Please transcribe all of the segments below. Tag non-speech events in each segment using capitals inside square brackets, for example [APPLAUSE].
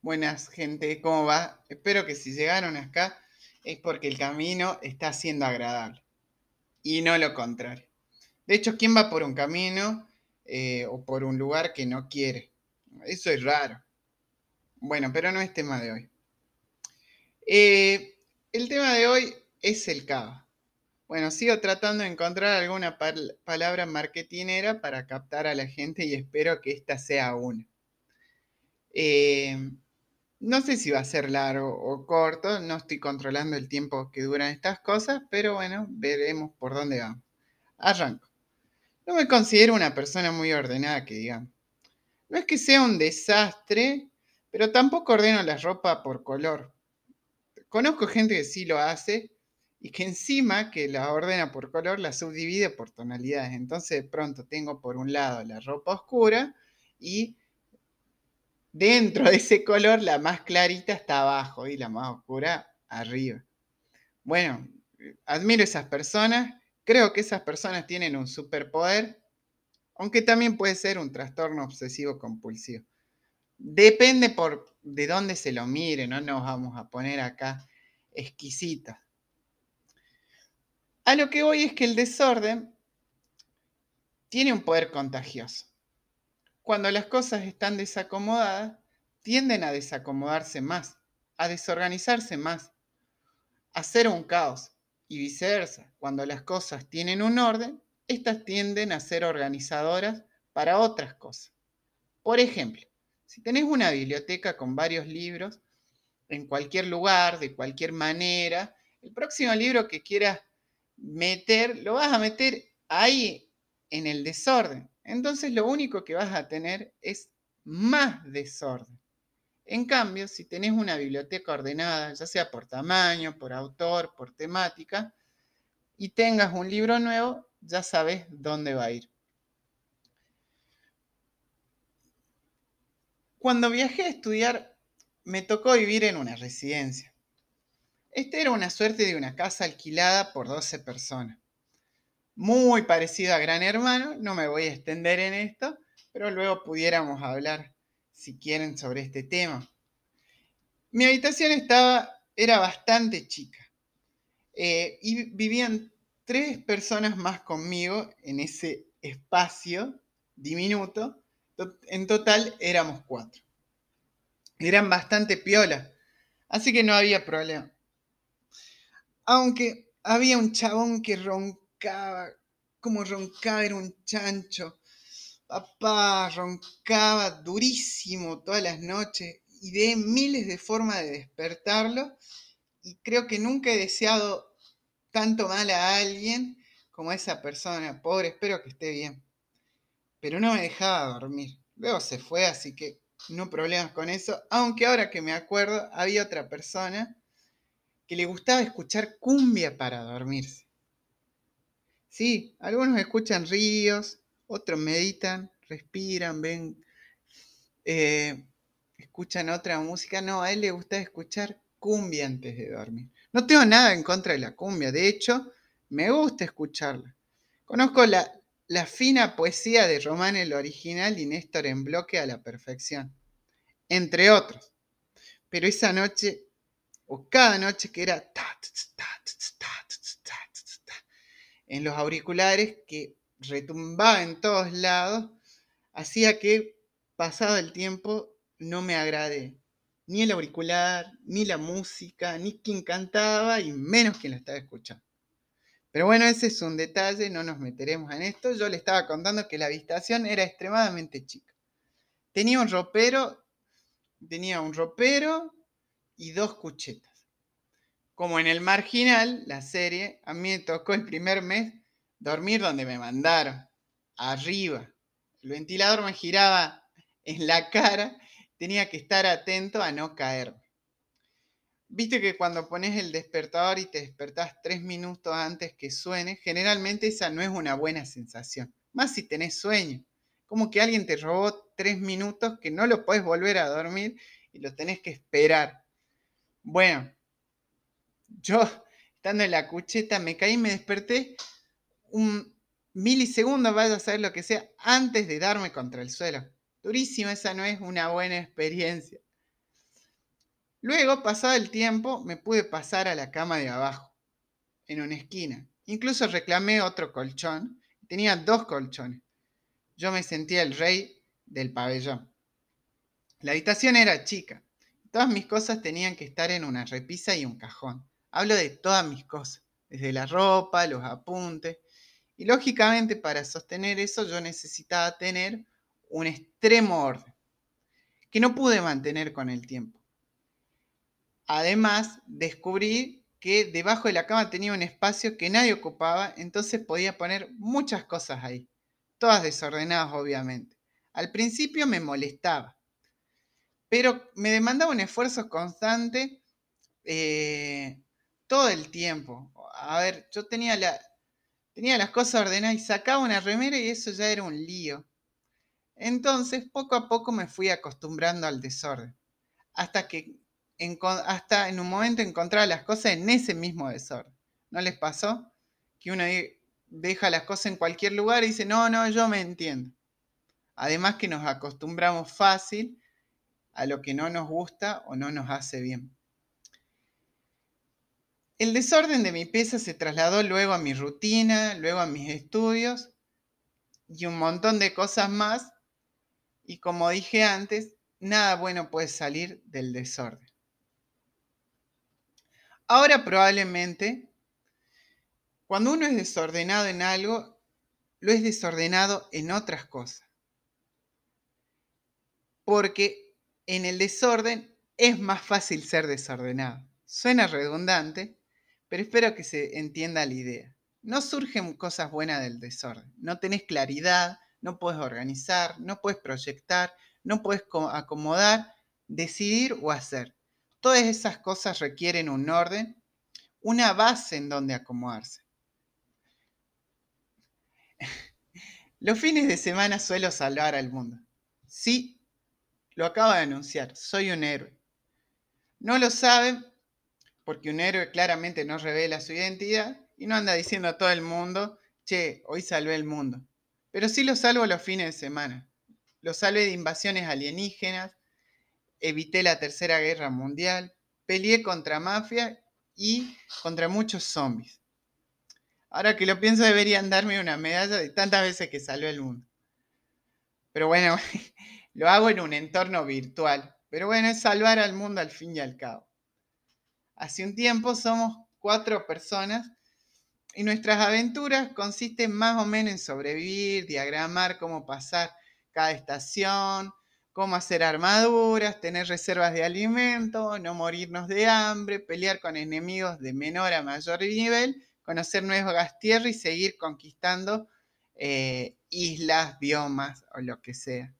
Buenas gente, ¿cómo va? Espero que si llegaron acá es porque el camino está siendo agradable y no lo contrario. De hecho, ¿quién va por un camino eh, o por un lugar que no quiere? Eso es raro. Bueno, pero no es tema de hoy. Eh, el tema de hoy es el cava. Bueno, sigo tratando de encontrar alguna palabra marketinera para captar a la gente y espero que esta sea una. Eh, no sé si va a ser largo o corto, no estoy controlando el tiempo que duran estas cosas, pero bueno, veremos por dónde vamos. Arranco. No me considero una persona muy ordenada, que digamos. No es que sea un desastre, pero tampoco ordeno la ropa por color. Conozco gente que sí lo hace y que encima que la ordena por color la subdivide por tonalidades. Entonces de pronto tengo por un lado la ropa oscura y dentro de ese color la más clarita está abajo y la más oscura arriba. Bueno, admiro esas personas. Creo que esas personas tienen un superpoder, aunque también puede ser un trastorno obsesivo compulsivo. Depende por de dónde se lo mire, no nos vamos a poner acá exquisitas. A lo que voy es que el desorden tiene un poder contagioso. Cuando las cosas están desacomodadas, tienden a desacomodarse más, a desorganizarse más, a ser un caos. Y viceversa, cuando las cosas tienen un orden, estas tienden a ser organizadoras para otras cosas. Por ejemplo, si tenés una biblioteca con varios libros, en cualquier lugar, de cualquier manera, el próximo libro que quieras meter, lo vas a meter ahí en el desorden. Entonces lo único que vas a tener es más desorden. En cambio, si tenés una biblioteca ordenada, ya sea por tamaño, por autor, por temática, y tengas un libro nuevo, ya sabes dónde va a ir. Cuando viajé a estudiar, me tocó vivir en una residencia. Este era una suerte de una casa alquilada por 12 personas. Muy parecido a Gran Hermano, no me voy a extender en esto, pero luego pudiéramos hablar, si quieren, sobre este tema. Mi habitación estaba, era bastante chica eh, y vivían tres personas más conmigo en ese espacio diminuto. En total éramos cuatro. Eran bastante piolas, así que no había problema. Aunque había un chabón que roncaba, como roncaba, era un chancho. Papá roncaba durísimo todas las noches y de miles de formas de despertarlo. Y creo que nunca he deseado tanto mal a alguien como a esa persona. Pobre, espero que esté bien. Pero no me dejaba dormir. Luego se fue, así que no problemas con eso. Aunque ahora que me acuerdo, había otra persona que le gustaba escuchar cumbia para dormirse. Sí, algunos escuchan ríos, otros meditan, respiran, ven, eh, escuchan otra música. No, a él le gusta escuchar cumbia antes de dormir. No tengo nada en contra de la cumbia, de hecho, me gusta escucharla. Conozco la, la fina poesía de Román el original y Néstor en bloque a la perfección, entre otros. Pero esa noche o cada noche que era en los auriculares que retumbaba en todos lados, hacía que pasado el tiempo no me agrade ni el auricular, ni la música, ni quien cantaba y menos quien la estaba escuchando. Pero bueno, ese es un detalle, no nos meteremos en esto. Yo le estaba contando que la habitación era extremadamente chica. Tenía un ropero, tenía un ropero, y dos cuchetas. Como en el marginal, la serie, a mí me tocó el primer mes dormir donde me mandaron, arriba. El ventilador me giraba en la cara, tenía que estar atento a no caer. Viste que cuando pones el despertador y te despertás tres minutos antes que suene, generalmente esa no es una buena sensación. Más si tenés sueño. Como que alguien te robó tres minutos que no lo puedes volver a dormir y lo tenés que esperar. Bueno, yo estando en la cucheta me caí, me desperté un milisegundo, vaya a saber lo que sea, antes de darme contra el suelo. Durísimo, esa no es una buena experiencia. Luego, pasado el tiempo, me pude pasar a la cama de abajo, en una esquina. Incluso reclamé otro colchón. Tenía dos colchones. Yo me sentía el rey del pabellón. La habitación era chica. Todas mis cosas tenían que estar en una repisa y un cajón. Hablo de todas mis cosas, desde la ropa, los apuntes. Y lógicamente para sostener eso yo necesitaba tener un extremo orden, que no pude mantener con el tiempo. Además, descubrí que debajo de la cama tenía un espacio que nadie ocupaba, entonces podía poner muchas cosas ahí, todas desordenadas obviamente. Al principio me molestaba, pero me demandaba un esfuerzo constante eh, todo el tiempo. A ver, yo tenía, la, tenía las cosas ordenadas y sacaba una remera y eso ya era un lío. Entonces, poco a poco me fui acostumbrando al desorden, hasta que en, hasta en un momento encontraba las cosas en ese mismo desorden. ¿No les pasó? Que uno deja las cosas en cualquier lugar y dice, no, no, yo me entiendo. Además que nos acostumbramos fácil a lo que no nos gusta o no nos hace bien. El desorden de mi pieza se trasladó luego a mi rutina, luego a mis estudios y un montón de cosas más. Y como dije antes, nada bueno puede salir del desorden. Ahora probablemente, cuando uno es desordenado en algo, lo es desordenado en otras cosas. Porque en el desorden es más fácil ser desordenado. Suena redundante, pero espero que se entienda la idea. No surgen cosas buenas del desorden. No tenés claridad, no puedes organizar, no puedes proyectar, no puedes acomodar, decidir o hacer. Todas esas cosas requieren un orden, una base en donde acomodarse. [LAUGHS] Los fines de semana suelo salvar al mundo. Sí, lo acabo de anunciar, soy un héroe. No lo saben porque un héroe claramente no revela su identidad y no anda diciendo a todo el mundo, che, hoy salvé el mundo. Pero sí lo salvo los fines de semana. Lo salvé de invasiones alienígenas, evité la Tercera Guerra Mundial, peleé contra mafia y contra muchos zombies. Ahora que lo pienso, deberían darme una medalla de tantas veces que salvé el mundo. Pero bueno, [LAUGHS] lo hago en un entorno virtual. Pero bueno, es salvar al mundo al fin y al cabo. Hace un tiempo somos cuatro personas y nuestras aventuras consisten más o menos en sobrevivir, diagramar cómo pasar cada estación, cómo hacer armaduras, tener reservas de alimento, no morirnos de hambre, pelear con enemigos de menor a mayor nivel, conocer nuevas tierras y seguir conquistando eh, islas, biomas o lo que sea.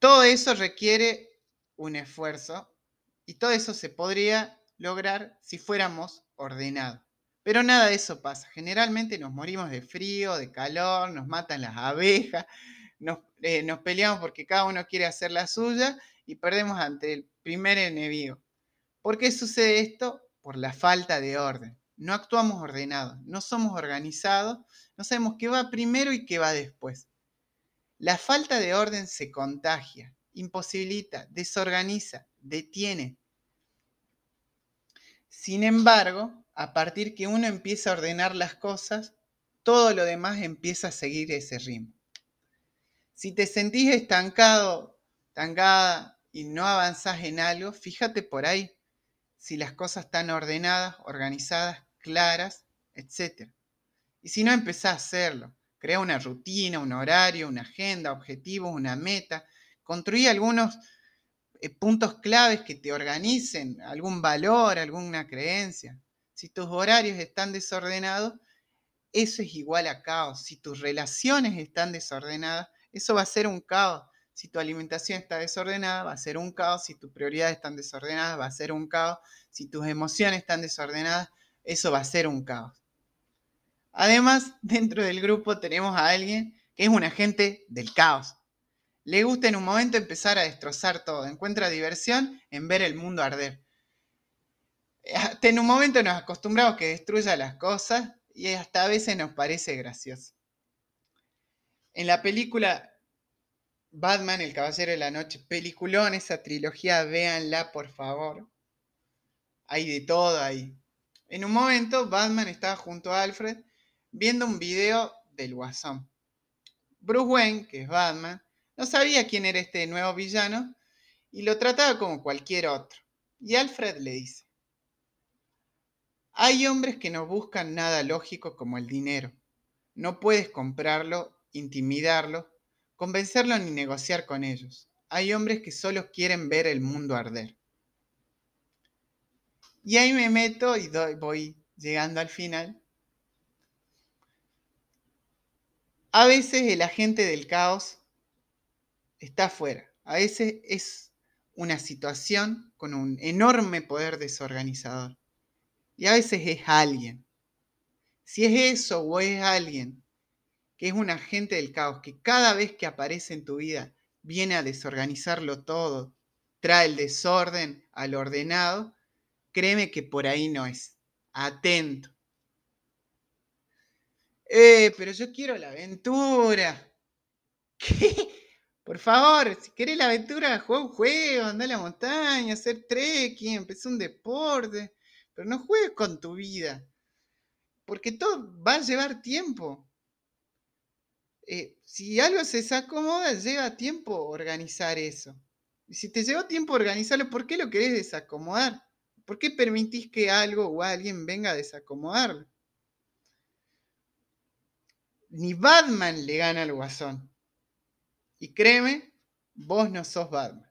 Todo eso requiere un esfuerzo y todo eso se podría lograr si fuéramos ordenados. Pero nada de eso pasa. Generalmente nos morimos de frío, de calor, nos matan las abejas, eh, nos, peleamos porque cada uno quiere hacer la suya y perdemos ante el primer enemigo. ¿Por qué sucede esto? Por la falta de orden. No actuamos ordenados, no somos organizados, no sabemos qué va primero y qué va después. La falta de orden se contagia, imposibilita, desorganiza, detiene. Sin embargo, a partir que uno empieza a ordenar las cosas, todo lo demás empieza a seguir ese ritmo. Si te sentís estancado, estancada y no avanzás en algo, fíjate por ahí si las cosas están ordenadas, organizadas, claras, etc. Y si no, empezás a hacerlo. Crea una rutina, un horario, una agenda, objetivos, una meta. Construí algunos eh, puntos claves que te organicen, algún valor, alguna creencia. Si tus horarios están desordenados, eso es igual a caos. Si tus relaciones están desordenadas, eso va a ser un caos. Si tu alimentación está desordenada, va a ser un caos. Si tus prioridades están desordenadas, va a ser un caos. Si tus emociones están desordenadas, eso va a ser un caos. Además, dentro del grupo tenemos a alguien que es un agente del caos. Le gusta en un momento empezar a destrozar todo. Encuentra diversión en ver el mundo arder. Hasta en un momento nos acostumbramos que destruya las cosas y hasta a veces nos parece gracioso. En la película Batman, El Caballero de la Noche, peliculón, esa trilogía, véanla por favor. Hay de todo ahí. En un momento, Batman estaba junto a Alfred viendo un video del Guasón. Bruce Wayne, que es Batman, no sabía quién era este nuevo villano y lo trataba como cualquier otro. Y Alfred le dice, hay hombres que no buscan nada lógico como el dinero. No puedes comprarlo, intimidarlo, convencerlo ni negociar con ellos. Hay hombres que solo quieren ver el mundo arder. Y ahí me meto y voy llegando al final. A veces el agente del caos está afuera. A veces es una situación con un enorme poder desorganizador. Y a veces es alguien. Si es eso o es alguien que es un agente del caos, que cada vez que aparece en tu vida viene a desorganizarlo todo, trae el desorden al ordenado, créeme que por ahí no es. Atento. Eh, pero yo quiero la aventura. [LAUGHS] ¿Qué? Por favor, si querés la aventura, juega un juego, anda a la montaña, hacer trekking, empezar un deporte. Pero no juegues con tu vida. Porque todo va a llevar tiempo. Eh, si algo se desacomoda, lleva tiempo organizar eso. Y si te lleva tiempo organizarlo, ¿por qué lo querés desacomodar? ¿Por qué permitís que algo o alguien venga a desacomodarlo? Ni Batman le gana al guasón. Y créeme, vos no sos Batman.